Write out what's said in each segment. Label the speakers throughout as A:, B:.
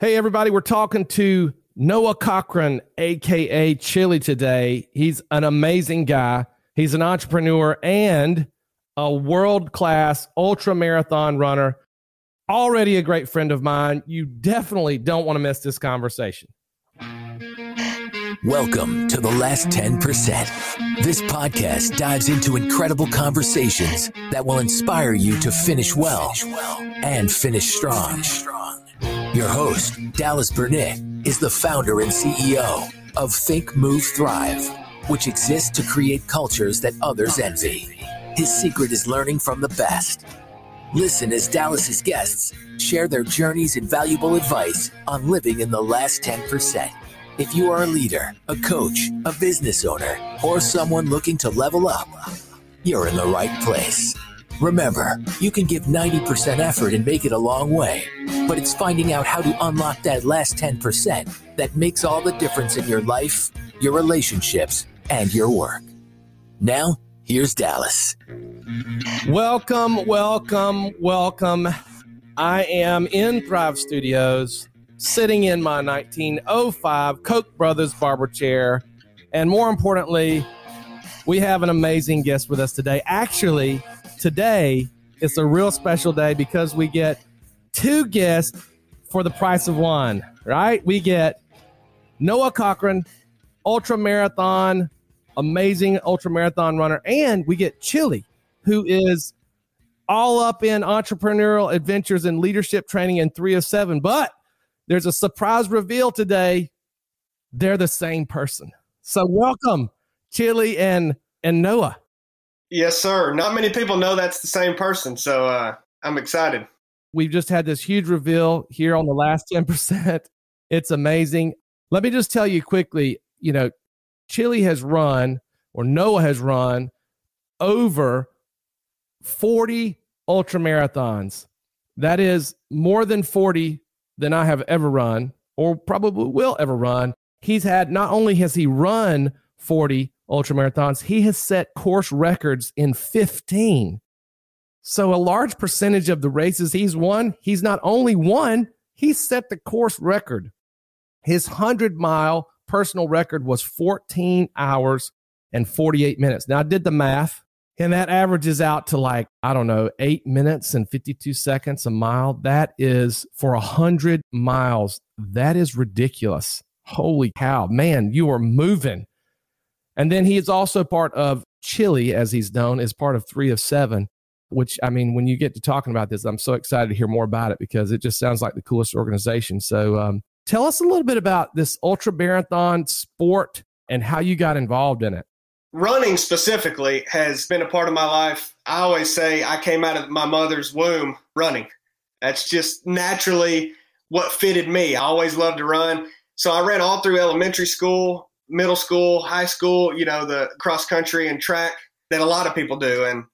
A: Hey, everybody, we're talking to Noah Cochran, AKA Chili, today. He's an amazing guy. He's an entrepreneur and a world class ultra marathon runner. Already a great friend of mine. You definitely don't want to miss this conversation.
B: Welcome to the last 10%. This podcast dives into incredible conversations that will inspire you to finish well and finish strong. Your host, Dallas Burnett, is the founder and CEO of Think, Move, Thrive, which exists to create cultures that others envy. His secret is learning from the best. Listen as Dallas's guests share their journeys and valuable advice on living in the last 10%. If you are a leader, a coach, a business owner, or someone looking to level up, you're in the right place. Remember, you can give 90% effort and make it a long way, but it's finding out how to unlock that last 10% that makes all the difference in your life, your relationships, and your work. Now, here's Dallas.
A: Welcome, welcome, welcome. I am in Thrive Studios, sitting in my 1905 Koch Brothers barber chair. And more importantly, we have an amazing guest with us today. Actually, today it's a real special day because we get two guests for the price of one, right? We get Noah Cochran, ultra marathon, amazing ultra marathon runner, and we get Chili, who is all up in entrepreneurial adventures and leadership training in three of seven. But there's a surprise reveal today. They're the same person. So welcome, Chili and and Noah.
C: Yes, sir. Not many people know that's the same person, so uh, I'm excited.
A: We've just had this huge reveal here on the last 10%. It's amazing. Let me just tell you quickly, you know, Chili has run or Noah has run over 40 ultra marathons. That is more than 40 than I have ever run or probably will ever run. He's had not only has he run 40 ultra marathons, he has set course records in 15. So a large percentage of the races he's won, he's not only won, he set the course record. His 100 mile personal record was 14 hours and 48 minutes. Now I did the math and that averages out to like, I don't know, eight minutes and 52 seconds a mile. That is for 100 miles. That is ridiculous. Holy cow, man, you are moving. And then he is also part of Chili, as he's known, is part of three of seven, which I mean, when you get to talking about this, I'm so excited to hear more about it because it just sounds like the coolest organization. So um, tell us a little bit about this ultra marathon sport and how you got involved in it.
C: Running specifically has been a part of my life. I always say I came out of my mother's womb running. That's just naturally what fitted me. I always loved to run. So I ran all through elementary school, middle school, high school, you know, the cross country and track that a lot of people do. And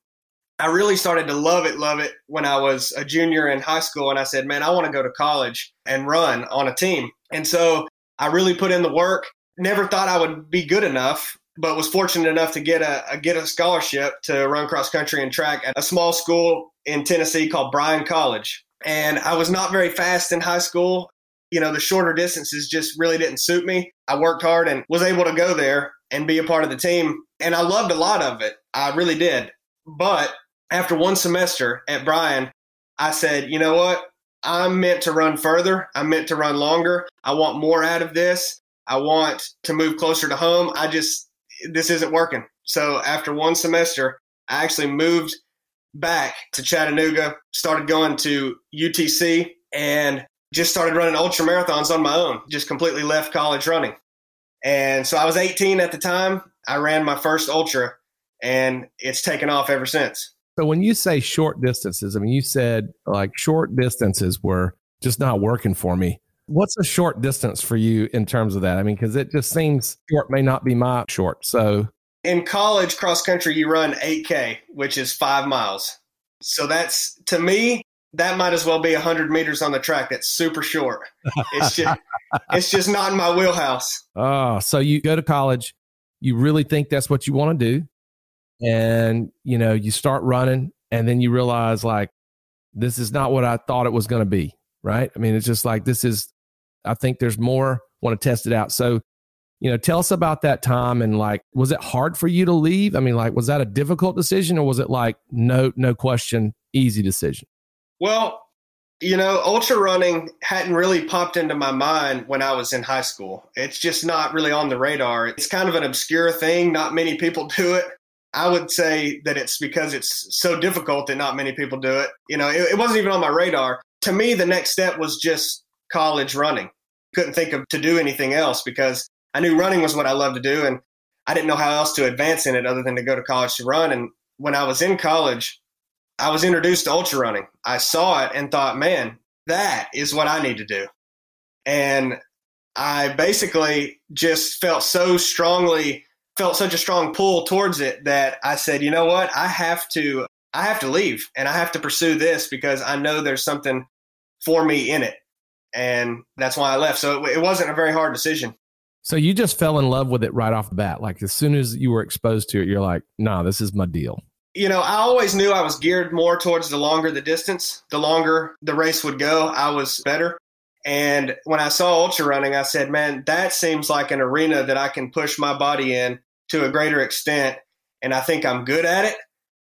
C: I really started to love it, love it when I was a junior in high school. And I said, man, I want to go to college and run on a team. And so I really put in the work. Never thought I would be good enough, but was fortunate enough to get a, a get a scholarship to run cross country and track at a small school in Tennessee called Bryan College. And I was not very fast in high school you know, the shorter distances just really didn't suit me. I worked hard and was able to go there and be a part of the team. And I loved a lot of it. I really did. But after one semester at Bryan, I said, you know what? I'm meant to run further. I'm meant to run longer. I want more out of this. I want to move closer to home. I just, this isn't working. So after one semester, I actually moved back to Chattanooga, started going to UTC, and just started running ultra marathons on my own, just completely left college running. And so I was 18 at the time. I ran my first ultra and it's taken off ever since.
A: So when you say short distances, I mean, you said like short distances were just not working for me. What's a short distance for you in terms of that? I mean, because it just seems short may not be my short. So
C: in college cross country, you run 8K, which is five miles. So that's to me, that might as well be 100 meters on the track. That's super short. It's just, it's just not in my wheelhouse.
A: Oh, so you go to college, you really think that's what you want to do. And, you know, you start running and then you realize like, this is not what I thought it was going to be. Right. I mean, it's just like, this is, I think there's more. Want to test it out. So, you know, tell us about that time and like, was it hard for you to leave? I mean, like, was that a difficult decision or was it like, no, no question, easy decision?
C: Well, you know, ultra running hadn't really popped into my mind when I was in high school. It's just not really on the radar. It's kind of an obscure thing. Not many people do it. I would say that it's because it's so difficult that not many people do it. You know, it, it wasn't even on my radar. To me, the next step was just college running. Couldn't think of to do anything else because I knew running was what I loved to do, and I didn't know how else to advance in it other than to go to college to run. And when I was in college, I was introduced to ultra running. I saw it and thought, man, that is what I need to do. And I basically just felt so strongly, felt such a strong pull towards it that I said, you know what? I have to, I have to leave and I have to pursue this because I know there's something for me in it. And that's why I left. So it, it wasn't a very hard decision.
A: So you just fell in love with it right off the bat. Like as soon as you were exposed to it, you're like, nah, this is my deal
C: you know, I always knew I was geared more towards the longer the distance, the longer the race would go, I was better. And when I saw ultra running, I said, man, that seems like an arena that I can push my body in to a greater extent. And I think I'm good at it.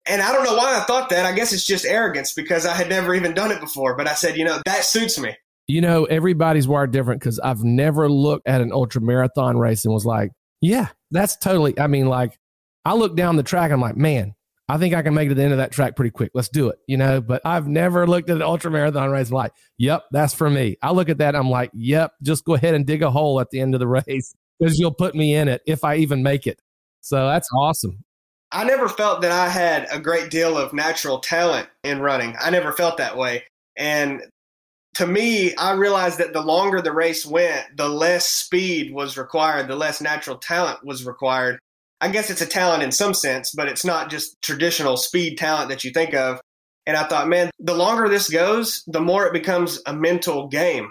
C: And I don't know why I thought that. I guess it's just arrogance because I had never even done it before. But I said, you know, that suits me.
A: You know, everybody's wired different because I've never looked at an ultra marathon race and was like, yeah, that's totally. I mean, like, I look down the track, I'm like, man, I think I can make it to the end of that track pretty quick. Let's do it, you know. But I've never looked at an ultra marathon race like, yep, that's for me. I look at that, I'm like, yep, just go ahead and dig a hole at the end of the race because you'll put me in it if I even make it. So that's awesome.
C: I never felt that I had a great deal of natural talent in running. I never felt that way. And to me, I realized that the longer the race went, the less speed was required, the less natural talent was required. I guess it's a talent in some sense, but it's not just traditional speed talent that you think of. And I thought, man, the longer this goes, the more it becomes a mental game.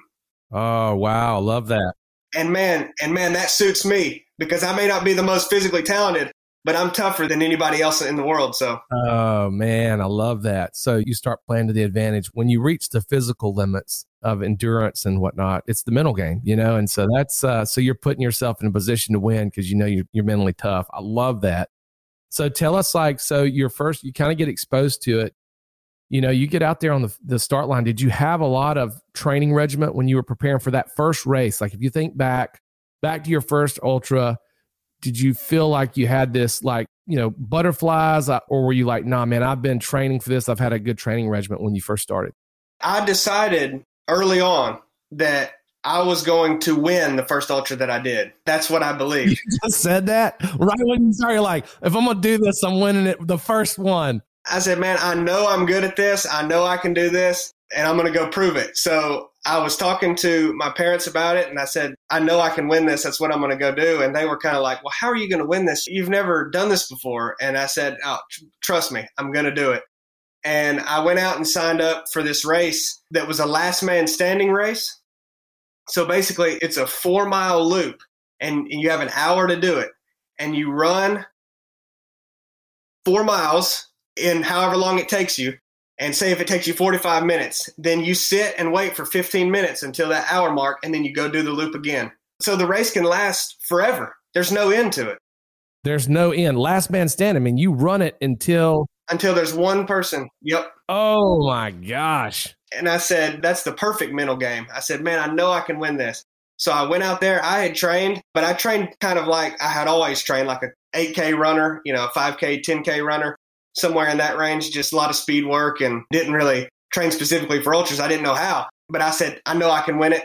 A: Oh, wow. Love that.
C: And man, and man, that suits me because I may not be the most physically talented, but I'm tougher than anybody else in the world. So,
A: oh man, I love that. So you start playing to the advantage when you reach the physical limits of endurance and whatnot. It's the mental game, you know, and so that's uh, so you're putting yourself in a position to win because you know you're, you're mentally tough. I love that. So tell us, like, so your first, you kind of get exposed to it. You know, you get out there on the, the start line. Did you have a lot of training regiment when you were preparing for that first race? Like, if you think back, back to your first ultra, did you feel like you had this like you know butterflies? Or were you like nah man i've been training for this. I've had a good training regimen when you first started
C: i decided early on that i was going to win the first ultra that i did. That's what i believe
A: you just said that? Right when you started like if i'm gonna do this i'm winning it the first one.
C: I said man i know i'm good at this. I know i can do this and i'm gonna go prove it so I was talking to my parents about it and I said, I know I can win this. That's what I'm going to go do. And they were kind of like, Well, how are you going to win this? You've never done this before. And I said, Oh, tr- trust me, I'm going to do it. And I went out and signed up for this race that was a last man standing race. So basically, it's a four mile loop and you have an hour to do it. And you run four miles in however long it takes you and say if it takes you 45 minutes, then you sit and wait for 15 minutes until that hour mark, and then you go do the loop again. So the race can last forever. There's no end to it.
A: There's no end. Last man standing. I mean, you run it until
C: until there's one person. Yep.
A: Oh my gosh.
C: And I said, that's the perfect mental game. I said, man, I know I can win this. So I went out there. I had trained, but I trained kind of like I had always trained, like a 8K runner, you know, a 5K, 10K runner somewhere in that range, just a lot of speed work and didn't really train specifically for ultras. I didn't know how, but I said, I know I can win it.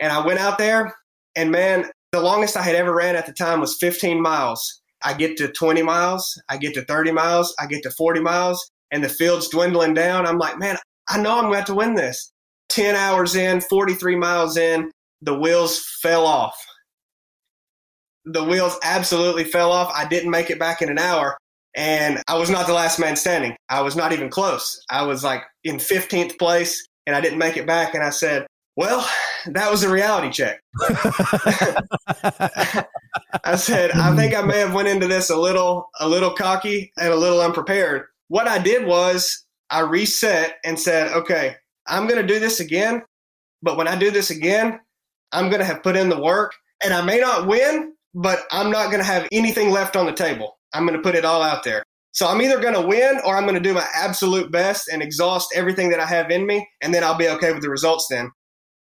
C: And I went out there and man, the longest I had ever ran at the time was 15 miles. I get to 20 miles, I get to 30 miles, I get to 40 miles, and the field's dwindling down. I'm like, man, I know I'm going to win this. 10 hours in, 43 miles in, the wheels fell off. The wheels absolutely fell off. I didn't make it back in an hour. And I was not the last man standing. I was not even close. I was like in 15th place and I didn't make it back. And I said, well, that was a reality check. I said, I think I may have went into this a little, a little cocky and a little unprepared. What I did was I reset and said, okay, I'm going to do this again. But when I do this again, I'm going to have put in the work and I may not win, but I'm not going to have anything left on the table. I'm going to put it all out there. So I'm either going to win or I'm going to do my absolute best and exhaust everything that I have in me, and then I'll be okay with the results then.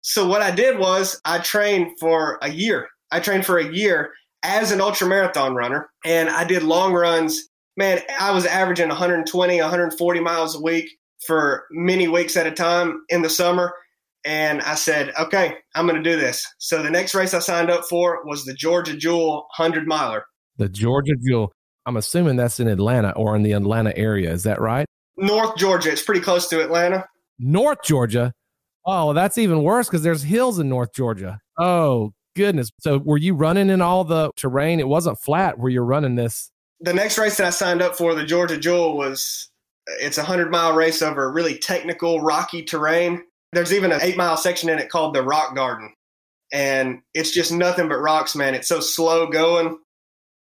C: So what I did was I trained for a year. I trained for a year as an ultra marathon runner, and I did long runs. Man, I was averaging 120, 140 miles a week for many weeks at a time in the summer. And I said, okay, I'm going to do this. So the next race I signed up for was the Georgia Jewel 100 miler.
A: The Georgia Jewel. I'm assuming that's in Atlanta or in the Atlanta area. Is that right?
C: North Georgia. It's pretty close to Atlanta.
A: North Georgia. Oh, that's even worse because there's hills in North Georgia. Oh, goodness. So were you running in all the terrain? It wasn't flat where you're running this.
C: The next race that I signed up for, the Georgia Jewel, was it's a hundred mile race over really technical, rocky terrain. There's even an eight mile section in it called the Rock Garden. And it's just nothing but rocks, man. It's so slow going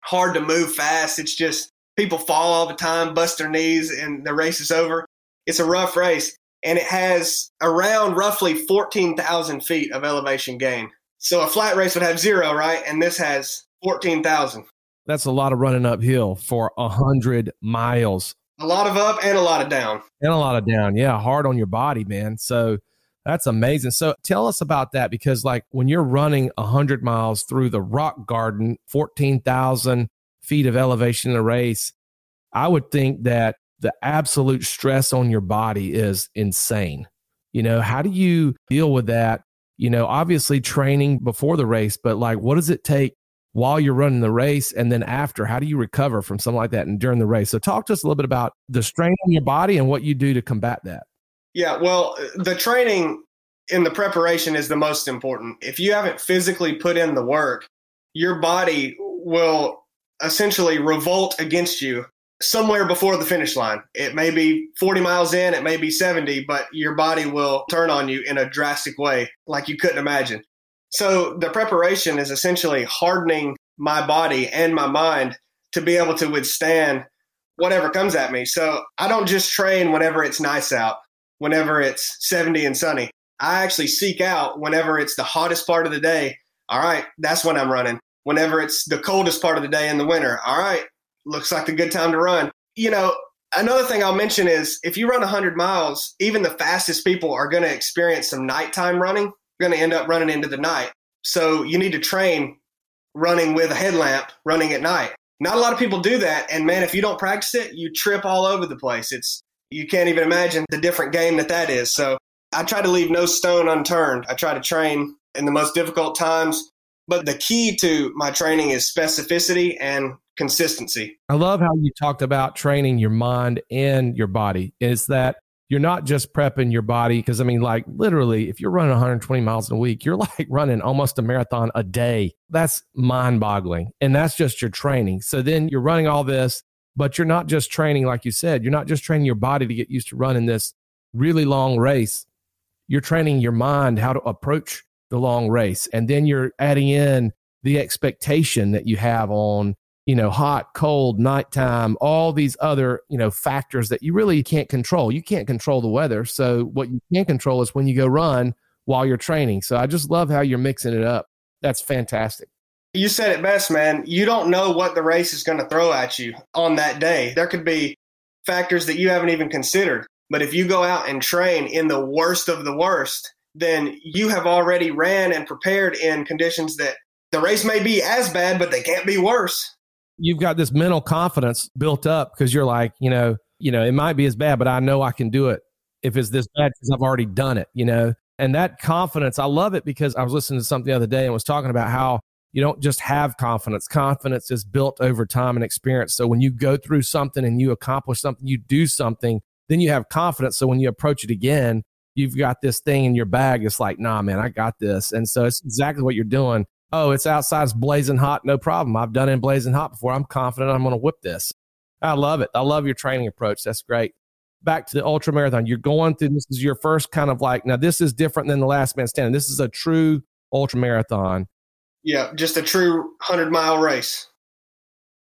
C: hard to move fast. It's just people fall all the time, bust their knees, and the race is over. It's a rough race, and it has around roughly 14,000 feet of elevation gain. So a flat race would have zero, right? And this has 14,000.
A: That's a lot of running uphill for a hundred miles.
C: A lot of up and a lot of down.
A: And a lot of down. Yeah, hard on your body, man. So that's amazing. So tell us about that because, like, when you're running 100 miles through the rock garden, 14,000 feet of elevation in a race, I would think that the absolute stress on your body is insane. You know, how do you deal with that? You know, obviously training before the race, but like, what does it take while you're running the race and then after? How do you recover from something like that and during the race? So, talk to us a little bit about the strain on your body and what you do to combat that.
C: Yeah, well, the training in the preparation is the most important. If you haven't physically put in the work, your body will essentially revolt against you somewhere before the finish line. It may be 40 miles in, it may be 70, but your body will turn on you in a drastic way like you couldn't imagine. So the preparation is essentially hardening my body and my mind to be able to withstand whatever comes at me. So I don't just train whenever it's nice out whenever it's 70 and sunny. I actually seek out whenever it's the hottest part of the day. All right, that's when I'm running. Whenever it's the coldest part of the day in the winter. All right, looks like a good time to run. You know, another thing I'll mention is if you run 100 miles, even the fastest people are going to experience some nighttime running. Going to end up running into the night. So you need to train running with a headlamp, running at night. Not a lot of people do that. And man, if you don't practice it, you trip all over the place. It's you can't even imagine the different game that that is. So I try to leave no stone unturned. I try to train in the most difficult times. But the key to my training is specificity and consistency.
A: I love how you talked about training your mind and your body. Is that you're not just prepping your body because I mean, like literally, if you're running 120 miles in a week, you're like running almost a marathon a day. That's mind boggling. And that's just your training. So then you're running all this but you're not just training, like you said, you're not just training your body to get used to running this really long race. You're training your mind how to approach the long race. And then you're adding in the expectation that you have on, you know, hot, cold, nighttime, all these other, you know, factors that you really can't control. You can't control the weather. So what you can control is when you go run while you're training. So I just love how you're mixing it up. That's fantastic
C: you said it best, man. You don't know what the race is going to throw at you on that day. There could be factors that you haven't even considered. But if you go out and train in the worst of the worst, then you have already ran and prepared in conditions that the race may be as bad, but they can't be worse.
A: You've got this mental confidence built up because you're like, you know, you know, it might be as bad, but I know I can do it if it's this bad because I've already done it, you know. And that confidence, I love it because I was listening to something the other day and was talking about how you don't just have confidence. Confidence is built over time and experience. So when you go through something and you accomplish something, you do something, then you have confidence. So when you approach it again, you've got this thing in your bag. It's like, nah, man, I got this. And so it's exactly what you're doing. Oh, it's outside, it's blazing hot, no problem. I've done it in blazing hot before. I'm confident I'm going to whip this. I love it. I love your training approach. That's great. Back to the ultra marathon. You're going through this is your first kind of like now this is different than the last man standing. This is a true ultra marathon.
C: Yeah, just a true 100 mile race.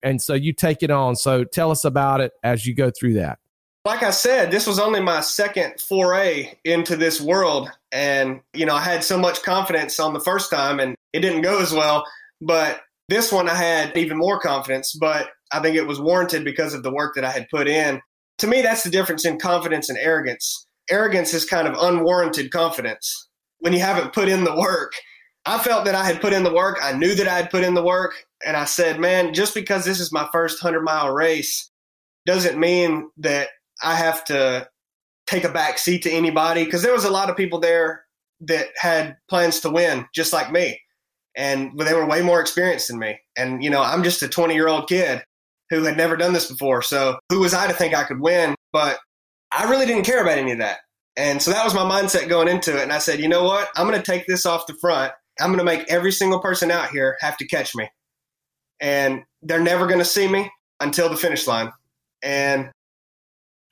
A: And so you take it on. So tell us about it as you go through that.
C: Like I said, this was only my second foray into this world. And, you know, I had so much confidence on the first time and it didn't go as well. But this one I had even more confidence, but I think it was warranted because of the work that I had put in. To me, that's the difference in confidence and arrogance. Arrogance is kind of unwarranted confidence when you haven't put in the work. I felt that I had put in the work. I knew that I had put in the work. And I said, man, just because this is my first 100 mile race doesn't mean that I have to take a back seat to anybody. Because there was a lot of people there that had plans to win, just like me. And they were way more experienced than me. And, you know, I'm just a 20 year old kid who had never done this before. So who was I to think I could win? But I really didn't care about any of that. And so that was my mindset going into it. And I said, you know what? I'm going to take this off the front. I'm going to make every single person out here have to catch me. And they're never going to see me until the finish line. And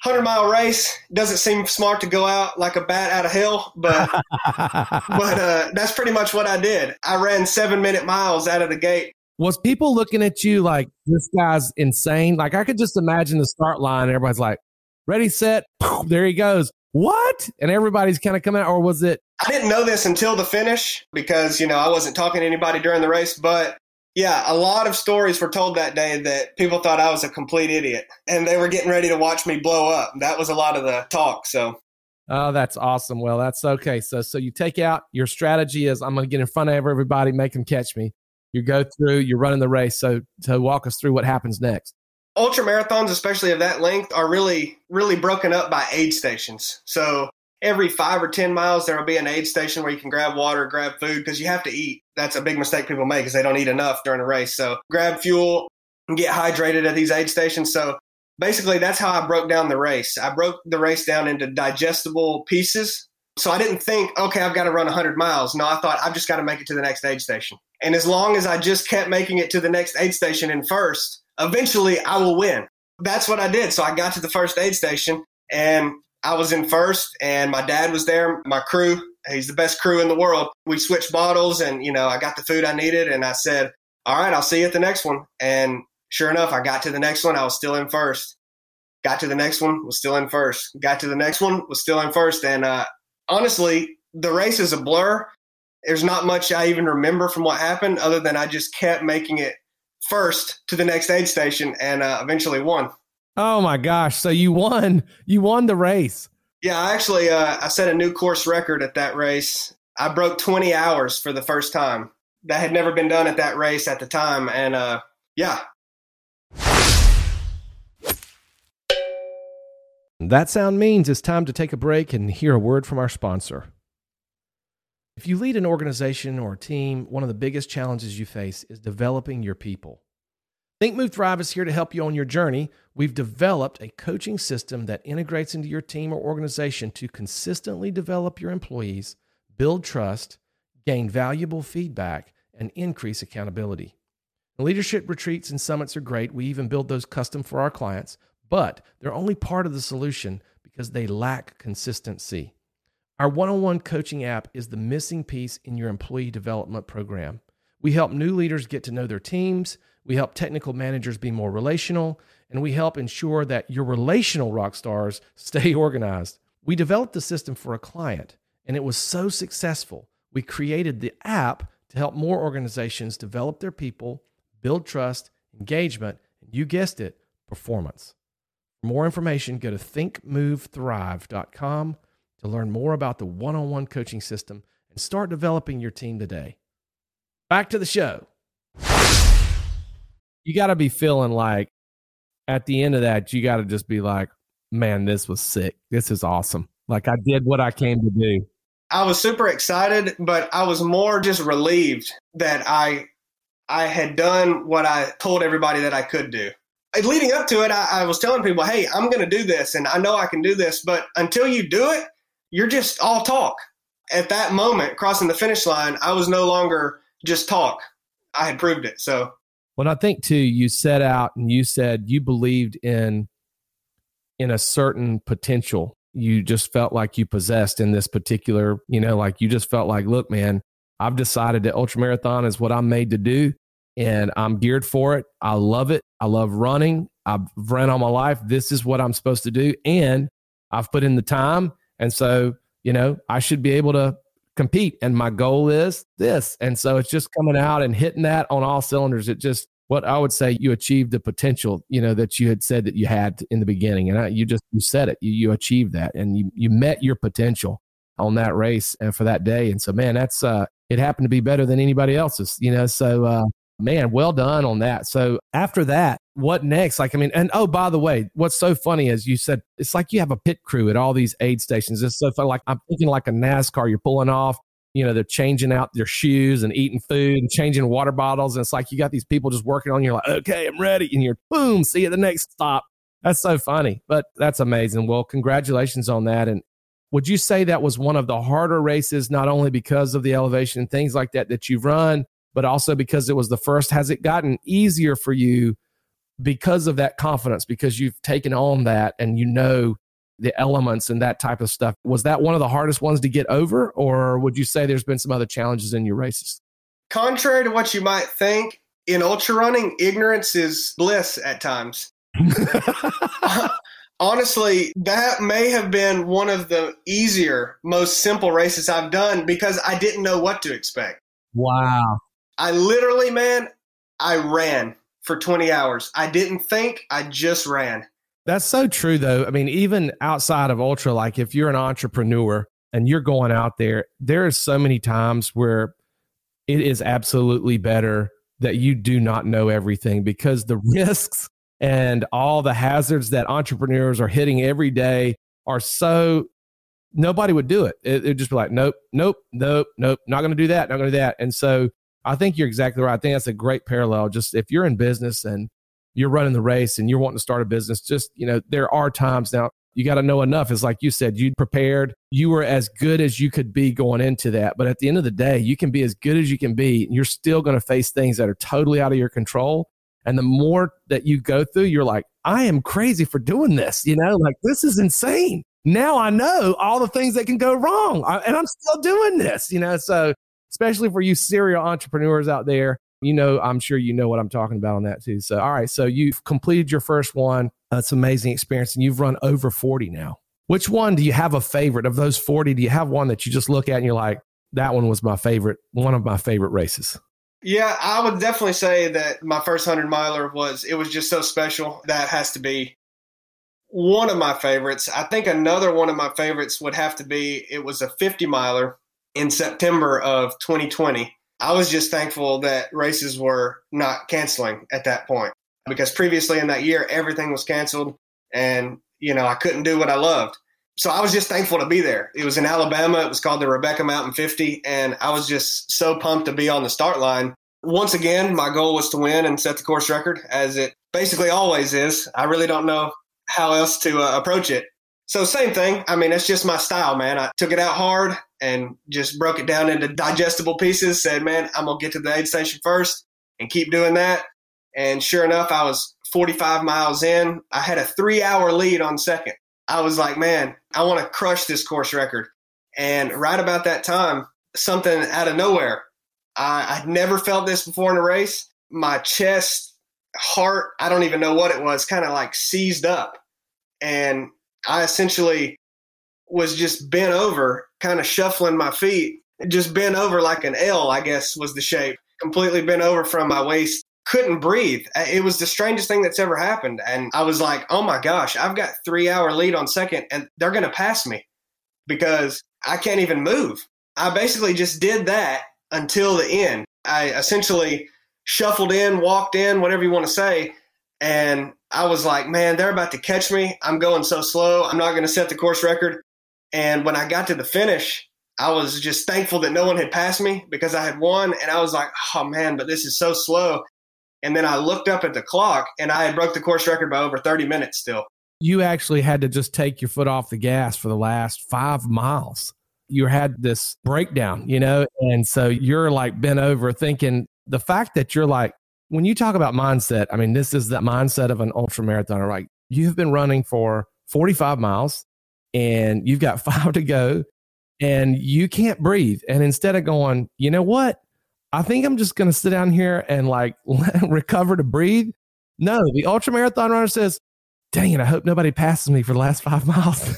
C: 100 mile race doesn't seem smart to go out like a bat out of hell, but but uh, that's pretty much what I did. I ran seven minute miles out of the gate.
A: Was people looking at you like this guy's insane? Like I could just imagine the start line. Everybody's like, "Ready, set, there he goes." What? And everybody's kind of coming out, or was it?
C: I didn't know this until the finish because you know I wasn't talking to anybody during the race, but yeah, a lot of stories were told that day that people thought I was a complete idiot and they were getting ready to watch me blow up. That was a lot of the talk. So
A: Oh, that's awesome. Well, that's okay. So so you take out your strategy is I'm going to get in front of everybody, make them catch me. You go through, you're running the race. So to walk us through what happens next.
C: Ultra marathons, especially of that length, are really really broken up by aid stations. So every five or 10 miles, there will be an aid station where you can grab water, grab food, because you have to eat. That's a big mistake people make because they don't eat enough during a race. So grab fuel and get hydrated at these aid stations. So basically, that's how I broke down the race. I broke the race down into digestible pieces. So I didn't think, okay, I've got to run 100 miles. No, I thought I've just got to make it to the next aid station. And as long as I just kept making it to the next aid station in first, eventually I will win. That's what I did. So I got to the first aid station and I was in first, and my dad was there. My crew, he's the best crew in the world. We switched bottles, and you know, I got the food I needed, and I said, "All right, I'll see you at the next one." And sure enough, I got to the next one. I was still in first. Got to the next one, was still in first. Got to the next one, was still in first. And uh, honestly, the race is a blur. There's not much I even remember from what happened, other than I just kept making it first to the next aid station, and uh, eventually won.
A: Oh my gosh! So you won. You won the race.
C: Yeah, I actually uh, I set a new course record at that race. I broke 20 hours for the first time. That had never been done at that race at the time, and uh, yeah.
A: That sound means it's time to take a break and hear a word from our sponsor. If you lead an organization or a team, one of the biggest challenges you face is developing your people. Think Move Thrive is here to help you on your journey. We've developed a coaching system that integrates into your team or organization to consistently develop your employees, build trust, gain valuable feedback, and increase accountability. Leadership retreats and summits are great. We even build those custom for our clients, but they're only part of the solution because they lack consistency. Our one on one coaching app is the missing piece in your employee development program. We help new leaders get to know their teams we help technical managers be more relational, and we help ensure that your relational rock stars stay organized. We developed the system for a client, and it was so successful. We created the app to help more organizations develop their people, build trust, engagement, and you guessed it, performance. For more information, go to thinkmovethrive.com to learn more about the one on one coaching system and start developing your team today. Back to the show you got to be feeling like at the end of that, you got to just be like, man, this was sick. This is awesome. Like I did what I came to do.
C: I was super excited, but I was more just relieved that I I had done what I told everybody that I could do. Leading up to it, I, I was telling people, "Hey, I'm going to do this, and I know I can do this." But until you do it, you're just all talk. At that moment, crossing the finish line, I was no longer just talk. I had proved it. So
A: well, I think too, you set out and you said you believed in in a certain potential. You just felt like you possessed in this particular, you know, like you just felt like, look, man, I've decided that ultramarathon is what I'm made to do and I'm geared for it. I love it. I love running. I've run all my life. This is what I'm supposed to do. And I've put in the time. And so, you know, I should be able to compete. And my goal is this. And so it's just coming out and hitting that on all cylinders. It just, what I would say, you achieved the potential, you know, that you had said that you had in the beginning. And I, you just, you said it, you, you achieved that and you, you met your potential on that race and for that day. And so, man, that's, uh, it happened to be better than anybody else's, you know, so, uh, man, well done on that. So after that, what next? Like, I mean, and oh, by the way, what's so funny is you said it's like you have a pit crew at all these aid stations. It's so fun. Like I'm thinking like a NASCAR, you're pulling off, you know, they're changing out their shoes and eating food and changing water bottles. And it's like you got these people just working on you, like, okay, I'm ready. And you're boom, see you at the next stop. That's so funny, but that's amazing. Well, congratulations on that. And would you say that was one of the harder races, not only because of the elevation and things like that that you've run, but also because it was the first? Has it gotten easier for you because of that confidence, because you've taken on that and you know the elements and that type of stuff? Was that one of the hardest ones to get over, or would you say there's been some other challenges in your races?
C: Contrary to what you might think, in ultra running, ignorance is bliss at times. Honestly, that may have been one of the easier, most simple races I've done because I didn't know what to expect.
A: Wow.
C: I literally, man, I ran for 20 hours. I didn't think, I just ran.
A: That's so true, though. I mean, even outside of ultra, like if you're an entrepreneur and you're going out there, there are so many times where it is absolutely better that you do not know everything because the risks and all the hazards that entrepreneurs are hitting every day are so nobody would do it. it would just be like, nope, nope, nope, nope, not going to do that, not going to do that. And so I think you're exactly right. I think that's a great parallel. Just if you're in business and you're running the race and you're wanting to start a business, just, you know, there are times now you got to know enough. It's like you said, you prepared, you were as good as you could be going into that. But at the end of the day, you can be as good as you can be. And you're still going to face things that are totally out of your control. And the more that you go through, you're like, I am crazy for doing this. You know, like this is insane. Now I know all the things that can go wrong. and I'm still doing this, you know. So especially for you serial entrepreneurs out there. You know, I'm sure you know what I'm talking about on that too. So, all right. So you've completed your first one. That's an amazing experience. And you've run over 40 now. Which one do you have a favorite of those 40? Do you have one that you just look at and you're like, that one was my favorite, one of my favorite races?
C: Yeah, I would definitely say that my first 100 miler was, it was just so special. That has to be one of my favorites. I think another one of my favorites would have to be, it was a 50 miler in September of 2020. I was just thankful that races were not canceling at that point because previously in that year, everything was canceled and, you know, I couldn't do what I loved. So I was just thankful to be there. It was in Alabama. It was called the Rebecca Mountain 50. And I was just so pumped to be on the start line. Once again, my goal was to win and set the course record, as it basically always is. I really don't know how else to uh, approach it. So, same thing. I mean, it's just my style, man. I took it out hard and just broke it down into digestible pieces. Said, man, I'm going to get to the aid station first and keep doing that. And sure enough, I was 45 miles in. I had a three hour lead on second. I was like, man, I want to crush this course record. And right about that time, something out of nowhere. I, I'd never felt this before in a race. My chest, heart, I don't even know what it was, kind of like seized up. And I essentially was just bent over, kind of shuffling my feet, just bent over like an L, I guess was the shape, completely bent over from my waist. Couldn't breathe. Uh, it was the strangest thing that's ever happened. And I was like, oh my gosh, I've got three hour lead on second and they're going to pass me because I can't even move. I basically just did that until the end. I essentially shuffled in, walked in, whatever you want to say. And I was like, man, they're about to catch me. I'm going so slow. I'm not going to set the course record. And when I got to the finish, I was just thankful that no one had passed me because I had won. And I was like, oh man, but this is so slow. And then I looked up at the clock and I had broke the course record by over 30 minutes still.
A: You actually had to just take your foot off the gas for the last five miles. You had this breakdown, you know? And so you're like bent over thinking the fact that you're like, when you talk about mindset, I mean, this is the mindset of an ultra marathoner. Like you've been running for 45 miles and you've got five to go and you can't breathe. And instead of going, you know what? I think I'm just going to sit down here and like recover to breathe. No, the ultra marathon runner says, dang it, I hope nobody passes me for the last five miles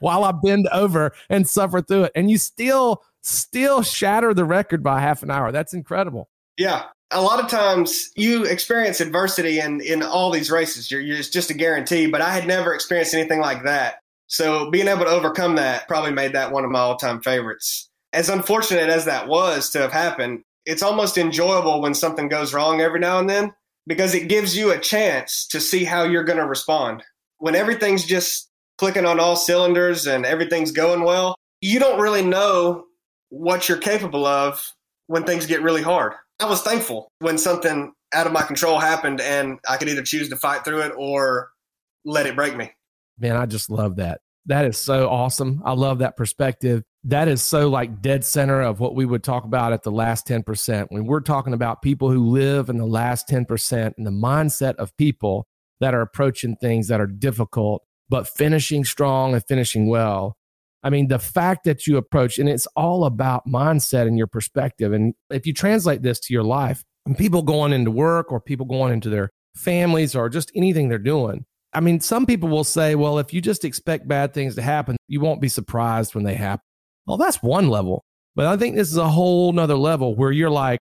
A: while I bend over and suffer through it. And you still, still shatter the record by half an hour. That's incredible.
C: Yeah. A lot of times you experience adversity in, in all these races. You're, you're, it's just a guarantee, but I had never experienced anything like that. So being able to overcome that probably made that one of my all time favorites. As unfortunate as that was to have happened, it's almost enjoyable when something goes wrong every now and then because it gives you a chance to see how you're going to respond. When everything's just clicking on all cylinders and everything's going well, you don't really know what you're capable of when things get really hard. I was thankful when something out of my control happened and I could either choose to fight through it or let it break me.
A: Man, I just love that. That is so awesome. I love that perspective. That is so like dead center of what we would talk about at the last 10%. When we're talking about people who live in the last 10% and the mindset of people that are approaching things that are difficult, but finishing strong and finishing well. I mean, the fact that you approach, and it's all about mindset and your perspective. And if you translate this to your life, and people going into work or people going into their families or just anything they're doing, I mean, some people will say, well, if you just expect bad things to happen, you won't be surprised when they happen. Well, that's one level. But I think this is a whole nother level where you're like,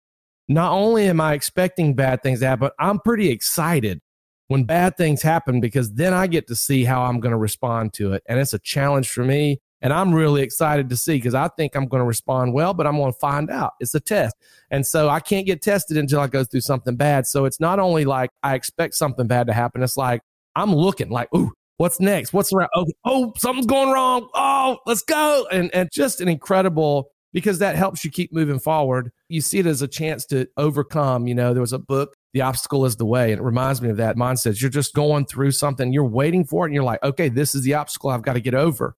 A: not only am I expecting bad things to happen, I'm pretty excited when bad things happen because then I get to see how I'm going to respond to it. And it's a challenge for me. And I'm really excited to see because I think I'm going to respond well, but I'm going to find out. It's a test. And so I can't get tested until I go through something bad. So it's not only like I expect something bad to happen, it's like I'm looking like, ooh, what's next? What's around? Oh, oh, something's going wrong. Oh, let's go. And and just an incredible because that helps you keep moving forward. You see it as a chance to overcome. You know, there was a book, The Obstacle is the Way, and it reminds me of that mindset. You're just going through something, you're waiting for it, and you're like, okay, this is the obstacle I've got to get over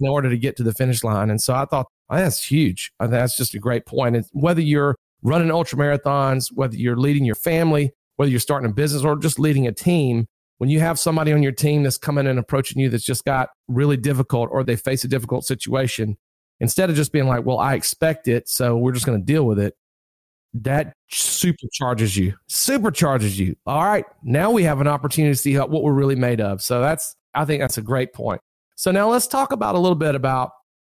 A: in order to get to the finish line. And so I thought oh, that's huge. Think that's just a great point. And whether you're running ultra marathons, whether you're leading your family, whether you're starting a business or just leading a team, when you have somebody on your team that's coming and approaching you that's just got really difficult or they face a difficult situation, instead of just being like, well, I expect it, so we're just going to deal with it, that supercharges you, supercharges you. All right, now we have an opportunity to see what we're really made of. So that's, I think that's a great point. So now let's talk about a little bit about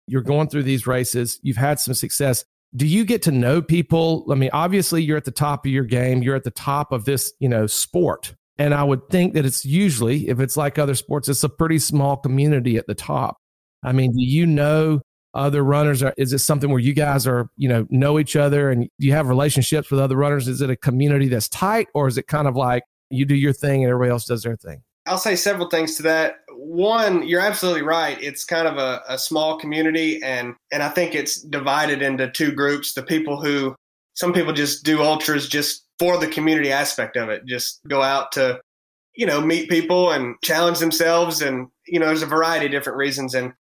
A: you're going through these races, you've had some success. Do you get to know people? I mean, obviously you're at the top of your game, you're at the top of this, you know, sport. And I would think that it's usually, if it's like other sports, it's a pretty small community at the top. I mean, do you know other runners? Is it something where you guys are, you know, know each other and you have relationships with other runners? Is it a community that's tight or is it kind of like you do your thing and everybody else does their thing?
C: I'll say several things to that. One, you're absolutely right. It's kind of a, a small community and and I think it's divided into two groups. The people who some people just do ultras just for the community aspect of it. Just go out to, you know, meet people and challenge themselves. And, you know, there's a variety of different reasons. And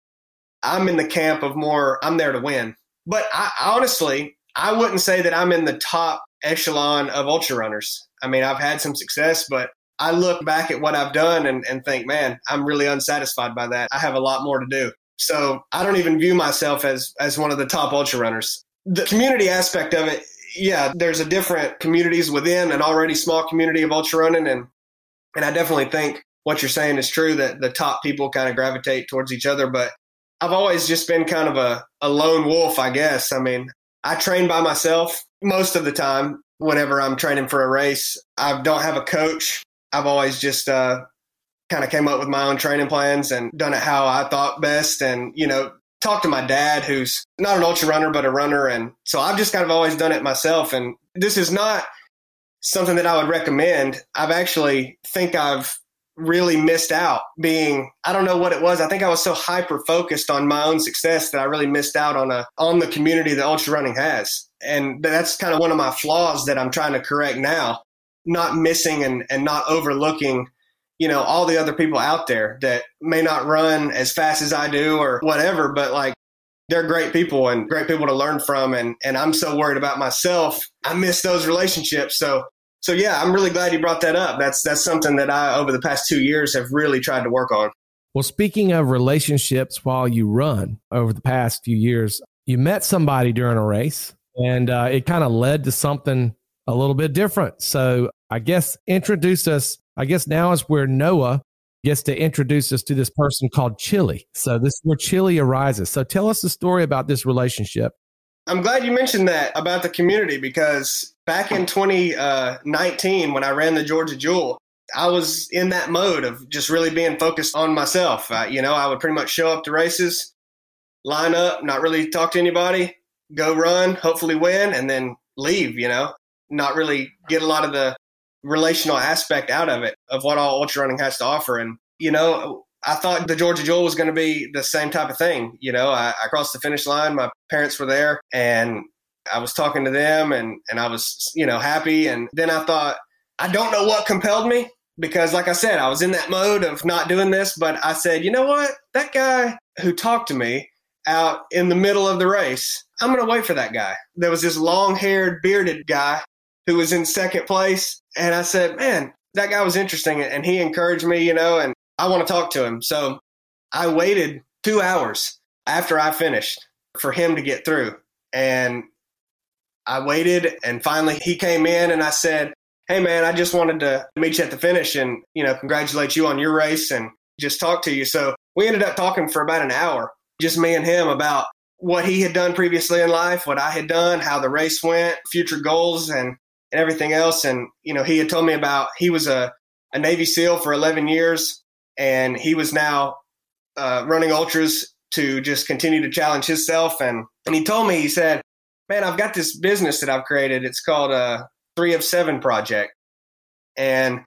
C: I'm in the camp of more, I'm there to win. But I, honestly, I wouldn't say that I'm in the top echelon of ultra runners. I mean, I've had some success, but I look back at what I've done and, and think, man, I'm really unsatisfied by that. I have a lot more to do. So I don't even view myself as as one of the top ultra runners. The community aspect of it yeah, there's a different communities within an already small community of ultra running, and and I definitely think what you're saying is true that the top people kind of gravitate towards each other. But I've always just been kind of a, a lone wolf, I guess. I mean, I train by myself most of the time. Whenever I'm training for a race, I don't have a coach. I've always just uh, kind of came up with my own training plans and done it how I thought best. And you know, talked to my dad, who's not an ultra runner, but a runner. And so I've just kind of always done it myself. And this is not something that I would recommend. I've actually think I've really missed out being I don't know what it was. I think I was so hyper focused on my own success that I really missed out on a on the community that ultra running has. And that's kind of one of my flaws that I'm trying to correct now. Not missing and, and not overlooking you know, all the other people out there that may not run as fast as I do or whatever, but like they're great people and great people to learn from. And, and I'm so worried about myself. I miss those relationships. So, so yeah, I'm really glad you brought that up. That's, that's something that I, over the past two years, have really tried to work on.
A: Well, speaking of relationships while you run over the past few years, you met somebody during a race and uh, it kind of led to something a little bit different. So I guess introduce us. I guess now is where Noah gets to introduce us to this person called Chili. So this is where Chili arises. So tell us the story about this relationship.
C: I'm glad you mentioned that about the community because back in 2019, when I ran the Georgia Jewel, I was in that mode of just really being focused on myself. Uh, you know, I would pretty much show up to races, line up, not really talk to anybody, go run, hopefully win, and then leave, you know, not really get a lot of the relational aspect out of it, of what all ultra running has to offer. And, you know, I thought the Georgia Jewel was going to be the same type of thing. You know, I, I crossed the finish line, my parents were there, and I was talking to them and, and I was, you know, happy. And then I thought, I don't know what compelled me because, like I said, I was in that mode of not doing this. But I said, you know what? That guy who talked to me out in the middle of the race, I'm going to wait for that guy. There was this long haired, bearded guy who was in second place. And I said, man, that guy was interesting. And he encouraged me, you know, and I want to talk to him. So I waited two hours after I finished for him to get through. And I waited and finally he came in and I said, Hey man, I just wanted to meet you at the finish and, you know, congratulate you on your race and just talk to you. So we ended up talking for about an hour, just me and him about what he had done previously in life, what I had done, how the race went, future goals and, and everything else. And, you know, he had told me about he was a, a Navy SEAL for 11 years and he was now uh, running ultras to just continue to challenge himself. And, and he told me, he said, man, I've got this business that I've created. It's called a Three of Seven Project. And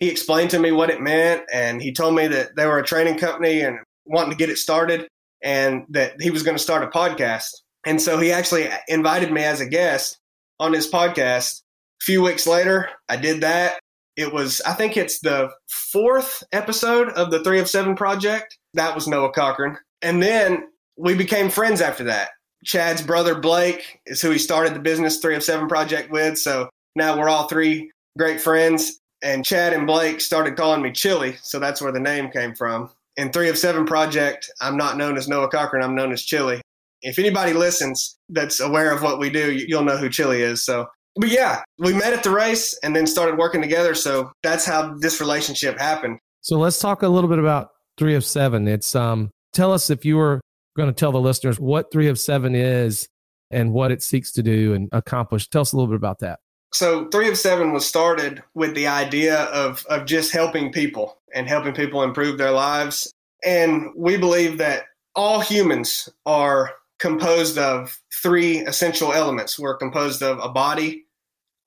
C: he explained to me what it meant. And he told me that they were a training company and wanting to get it started and that he was going to start a podcast. And so he actually invited me as a guest on his podcast. Few weeks later, I did that. It was, I think it's the fourth episode of the Three of Seven Project. That was Noah Cochran. And then we became friends after that. Chad's brother Blake is who he started the business Three of Seven Project with. So now we're all three great friends. And Chad and Blake started calling me Chili. So that's where the name came from. In Three of Seven Project, I'm not known as Noah Cochran, I'm known as Chili. If anybody listens that's aware of what we do, you'll know who Chili is. So, but yeah, we met at the race and then started working together. So that's how this relationship happened.
A: So let's talk a little bit about Three of Seven. It's um, tell us if you were going to tell the listeners what Three of Seven is and what it seeks to do and accomplish. Tell us a little bit about that.
C: So, Three of Seven was started with the idea of, of just helping people and helping people improve their lives. And we believe that all humans are composed of three essential elements. We're composed of a body,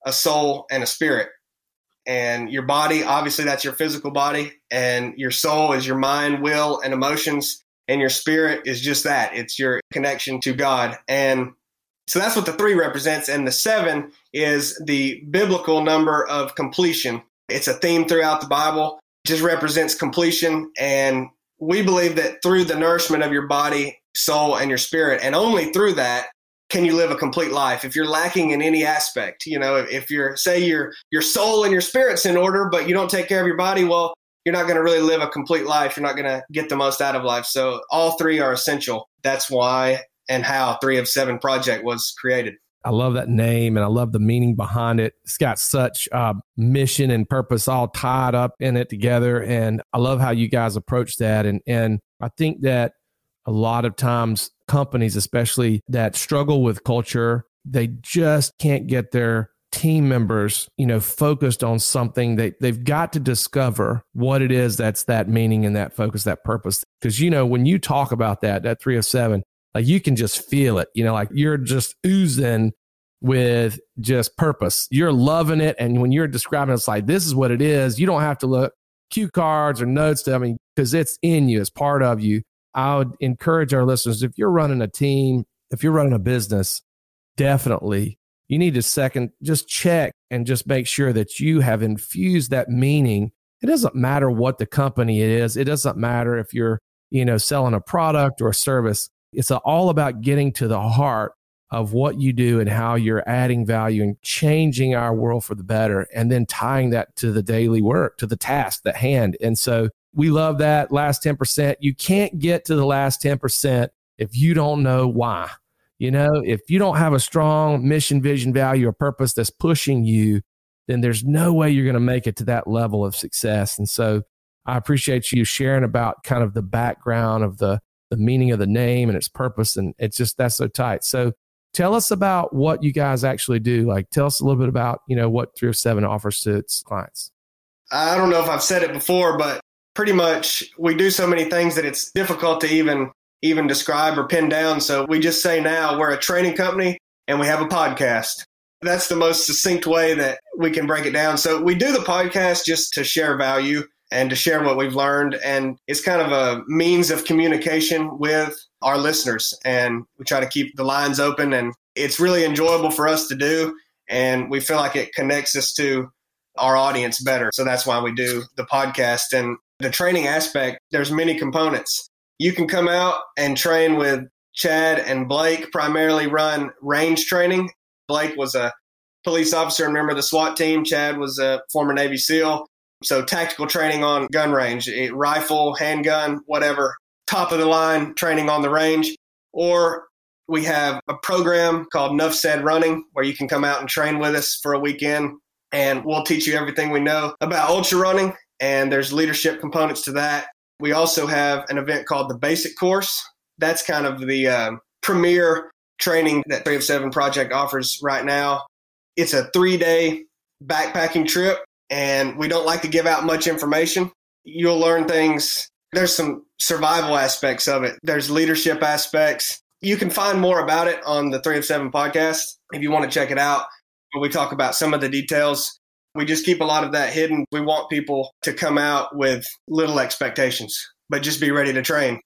C: a soul, and a spirit. And your body, obviously, that's your physical body, and your soul is your mind, will, and emotions and your spirit is just that it's your connection to God. And so that's what the three represents. And the seven is the biblical number of completion. It's a theme throughout the Bible, just represents completion. And we believe that through the nourishment of your body, soul, and your spirit, and only through that, can you live a complete life if you're lacking in any aspect you know if you're say your your soul and your spirit's in order but you don't take care of your body well you're not going to really live a complete life. You're not going to get the most out of life. So all three are essential. That's why and how Three of Seven Project was created.
A: I love that name and I love the meaning behind it. It's got such uh, mission and purpose all tied up in it together. And I love how you guys approach that. And, and I think that a lot of times companies, especially that struggle with culture, they just can't get their team members, you know, focused on something that they've got to discover what it is that's that meaning and that focus, that purpose. Because, you know, when you talk about that, that 307, like you can just feel it, you know, like you're just oozing with just purpose. You're loving it. And when you're describing it, it's like, this is what it is. You don't have to look cue cards or notes to, I mean, because it's in you, it's part of you. I would encourage our listeners if you're running a team, if you're running a business, definitely you need to second just check and just make sure that you have infused that meaning. It doesn't matter what the company it is. It doesn't matter if you're you know selling a product or a service. It's all about getting to the heart of what you do and how you're adding value and changing our world for the better and then tying that to the daily work to the task the hand. And so we love that last 10% you can't get to the last 10% if you don't know why you know, if you don't have a strong mission, vision, value, or purpose that's pushing you, then there's no way you're going to make it to that level of success. And so I appreciate you sharing about kind of the background of the the meaning of the name and its purpose and it's just that's so tight. So tell us about what you guys actually do. Like tell us a little bit about, you know, what 307 offers to its clients.
C: I don't know if I've said it before, but pretty much we do so many things that it's difficult to even even describe or pin down. So we just say now we're a training company and we have a podcast. That's the most succinct way that we can break it down. So we do the podcast just to share value and to share what we've learned. And it's kind of a means of communication with our listeners. And we try to keep the lines open. And it's really enjoyable for us to do. And we feel like it connects us to our audience better. So that's why we do the podcast. And the training aspect, there's many components. You can come out and train with Chad and Blake, primarily run range training. Blake was a police officer and member of the SWAT team. Chad was a former Navy SEAL. So tactical training on gun range, eh, rifle, handgun, whatever, top of the line training on the range. Or we have a program called Nuff Said Running where you can come out and train with us for a weekend and we'll teach you everything we know about ultra running. And there's leadership components to that. We also have an event called the Basic Course. That's kind of the um, premier training that 3 of 7 Project offers right now. It's a three day backpacking trip, and we don't like to give out much information. You'll learn things. There's some survival aspects of it, there's leadership aspects. You can find more about it on the 3 of 7 podcast if you want to check it out we talk about some of the details. We just keep a lot of that hidden. We want people to come out with little expectations, but just be ready to train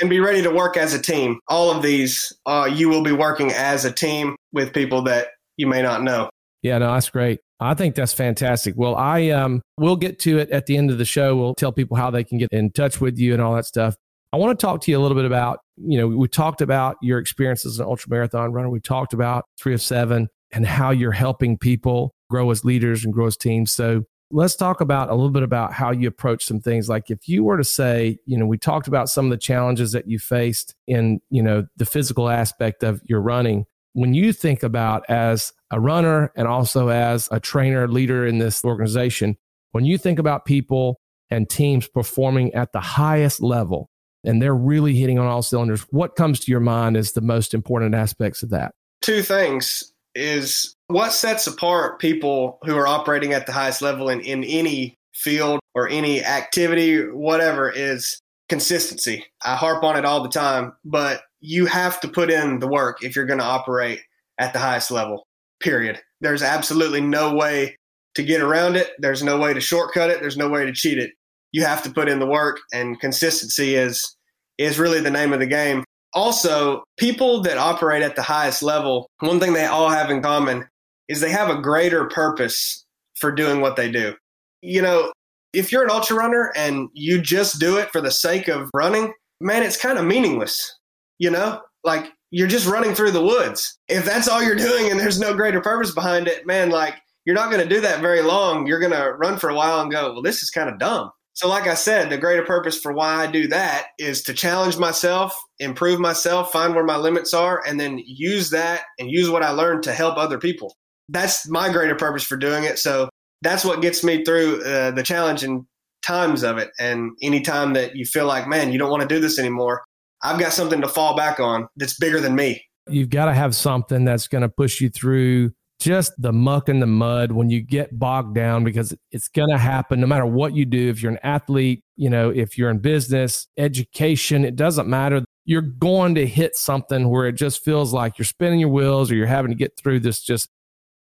C: and be ready to work as a team. All of these, uh, you will be working as a team with people that you may not know.
A: Yeah, no, that's great. I think that's fantastic. Well, I um we'll get to it at the end of the show. We'll tell people how they can get in touch with you and all that stuff. I want to talk to you a little bit about, you know, we talked about your experience as an ultra marathon runner. We talked about three of seven and how you're helping people grow as leaders and grow as teams. So let's talk about a little bit about how you approach some things. Like if you were to say, you know, we talked about some of the challenges that you faced in, you know, the physical aspect of your running. When you think about as a runner and also as a trainer, leader in this organization, when you think about people and teams performing at the highest level and they're really hitting on all cylinders, what comes to your mind as the most important aspects of that?
C: Two things is what sets apart people who are operating at the highest level in, in any field or any activity, whatever, is consistency. I harp on it all the time, but you have to put in the work if you're going to operate at the highest level, period. There's absolutely no way to get around it. There's no way to shortcut it. There's no way to cheat it. You have to put in the work, and consistency is is really the name of the game also, people that operate at the highest level, one thing they all have in common is they have a greater purpose for doing what they do. You know, if you're an ultra runner and you just do it for the sake of running, man, it's kind of meaningless. You know, like you're just running through the woods. If that's all you're doing and there's no greater purpose behind it, man, like you're not going to do that very long. You're going to run for a while and go, well, this is kind of dumb. So, like I said, the greater purpose for why I do that is to challenge myself, improve myself, find where my limits are, and then use that and use what I learned to help other people. That's my greater purpose for doing it. So, that's what gets me through uh, the challenging times of it. And anytime that you feel like, man, you don't want to do this anymore, I've got something to fall back on that's bigger than me.
A: You've got to have something that's going to push you through just the muck and the mud when you get bogged down because it's going to happen no matter what you do. If you're an athlete, you know, if you're in business, education, it doesn't matter. You're going to hit something where it just feels like you're spinning your wheels or you're having to get through this just,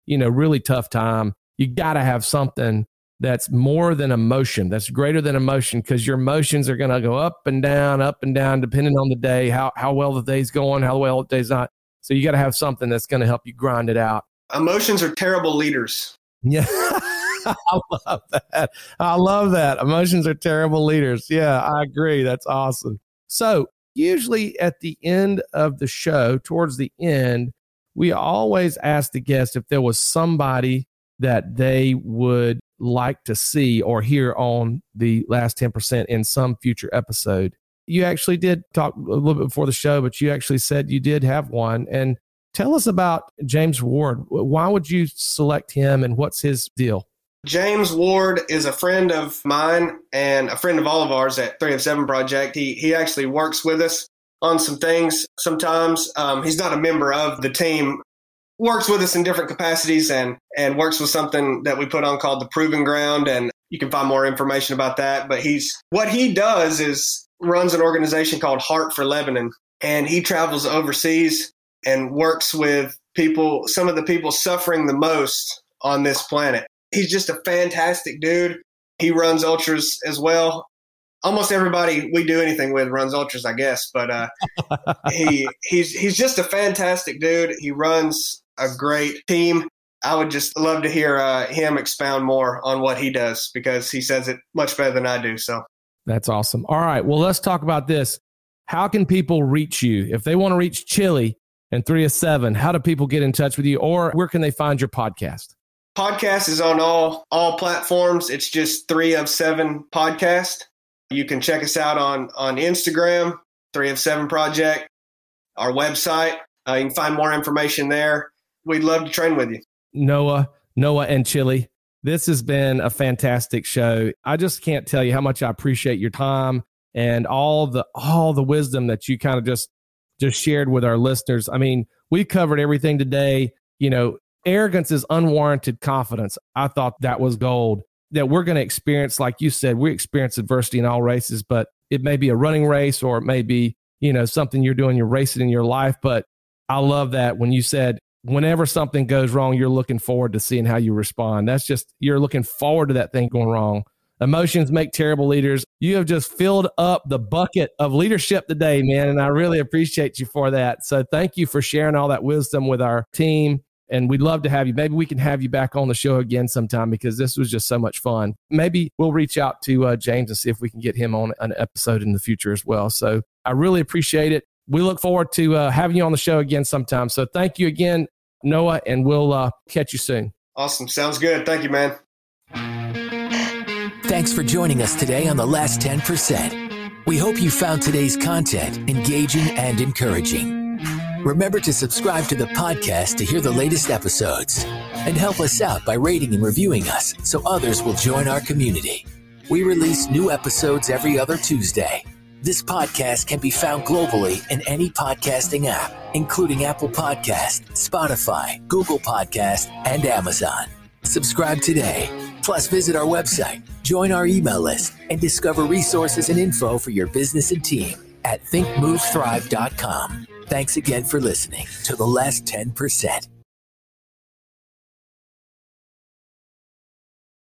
A: you know, really tough time. You got to have something that's more than emotion, that's greater than emotion because your emotions are going to go up and down, up and down, depending on the day, how, how well the day's going, how well the day's not. So you got to have something that's going to help you grind it out
C: Emotions are terrible leaders.
A: Yeah. I love that. I love that. Emotions are terrible leaders. Yeah, I agree. That's awesome. So, usually at the end of the show, towards the end, we always ask the guest if there was somebody that they would like to see or hear on the last 10% in some future episode. You actually did talk a little bit before the show, but you actually said you did have one. And Tell us about James Ward. Why would you select him and what's his deal?
C: James Ward is a friend of mine and a friend of all of ours at Three of Seven Project. He he actually works with us on some things sometimes. Um, he's not a member of the team, works with us in different capacities and and works with something that we put on called the Proving Ground. And you can find more information about that. But he's what he does is runs an organization called Heart for Lebanon, and he travels overseas and works with people, some of the people suffering the most on this planet. He's just a fantastic dude. He runs ultras as well. Almost everybody we do anything with runs ultras, I guess. But uh, he he's he's just a fantastic dude. He runs a great team. I would just love to hear uh, him expound more on what he does because he says it much better than I do. So
A: that's awesome. All right, well, let's talk about this. How can people reach you if they want to reach Chili? And three of seven. How do people get in touch with you or where can they find your podcast?
C: Podcast is on all all platforms. It's just three of seven podcast. You can check us out on on Instagram, three of seven project, our website. Uh, you can find more information there. We'd love to train with you.
A: Noah, Noah and Chili. This has been a fantastic show. I just can't tell you how much I appreciate your time and all the all the wisdom that you kind of just just shared with our listeners. I mean, we covered everything today. You know, arrogance is unwarranted confidence. I thought that was gold. That we're going to experience, like you said, we experience adversity in all races, but it may be a running race or it may be, you know, something you're doing, you're racing in your life. But I love that when you said, whenever something goes wrong, you're looking forward to seeing how you respond. That's just, you're looking forward to that thing going wrong. Emotions make terrible leaders. You have just filled up the bucket of leadership today, man. And I really appreciate you for that. So thank you for sharing all that wisdom with our team. And we'd love to have you. Maybe we can have you back on the show again sometime because this was just so much fun. Maybe we'll reach out to uh, James and see if we can get him on an episode in the future as well. So I really appreciate it. We look forward to uh, having you on the show again sometime. So thank you again, Noah, and we'll uh, catch you soon.
C: Awesome. Sounds good. Thank you, man.
B: Thanks for joining us today on The Last 10%. We hope you found today's content engaging and encouraging. Remember to subscribe to the podcast to hear the latest episodes and help us out by rating and reviewing us so others will join our community. We release new episodes every other Tuesday. This podcast can be found globally in any podcasting app, including Apple Podcast, Spotify, Google Podcast, and Amazon. Subscribe today. Plus, visit our website, join our email list, and discover resources and info for your business and team at thinkmovethrive.com. Thanks again for listening to the last 10%.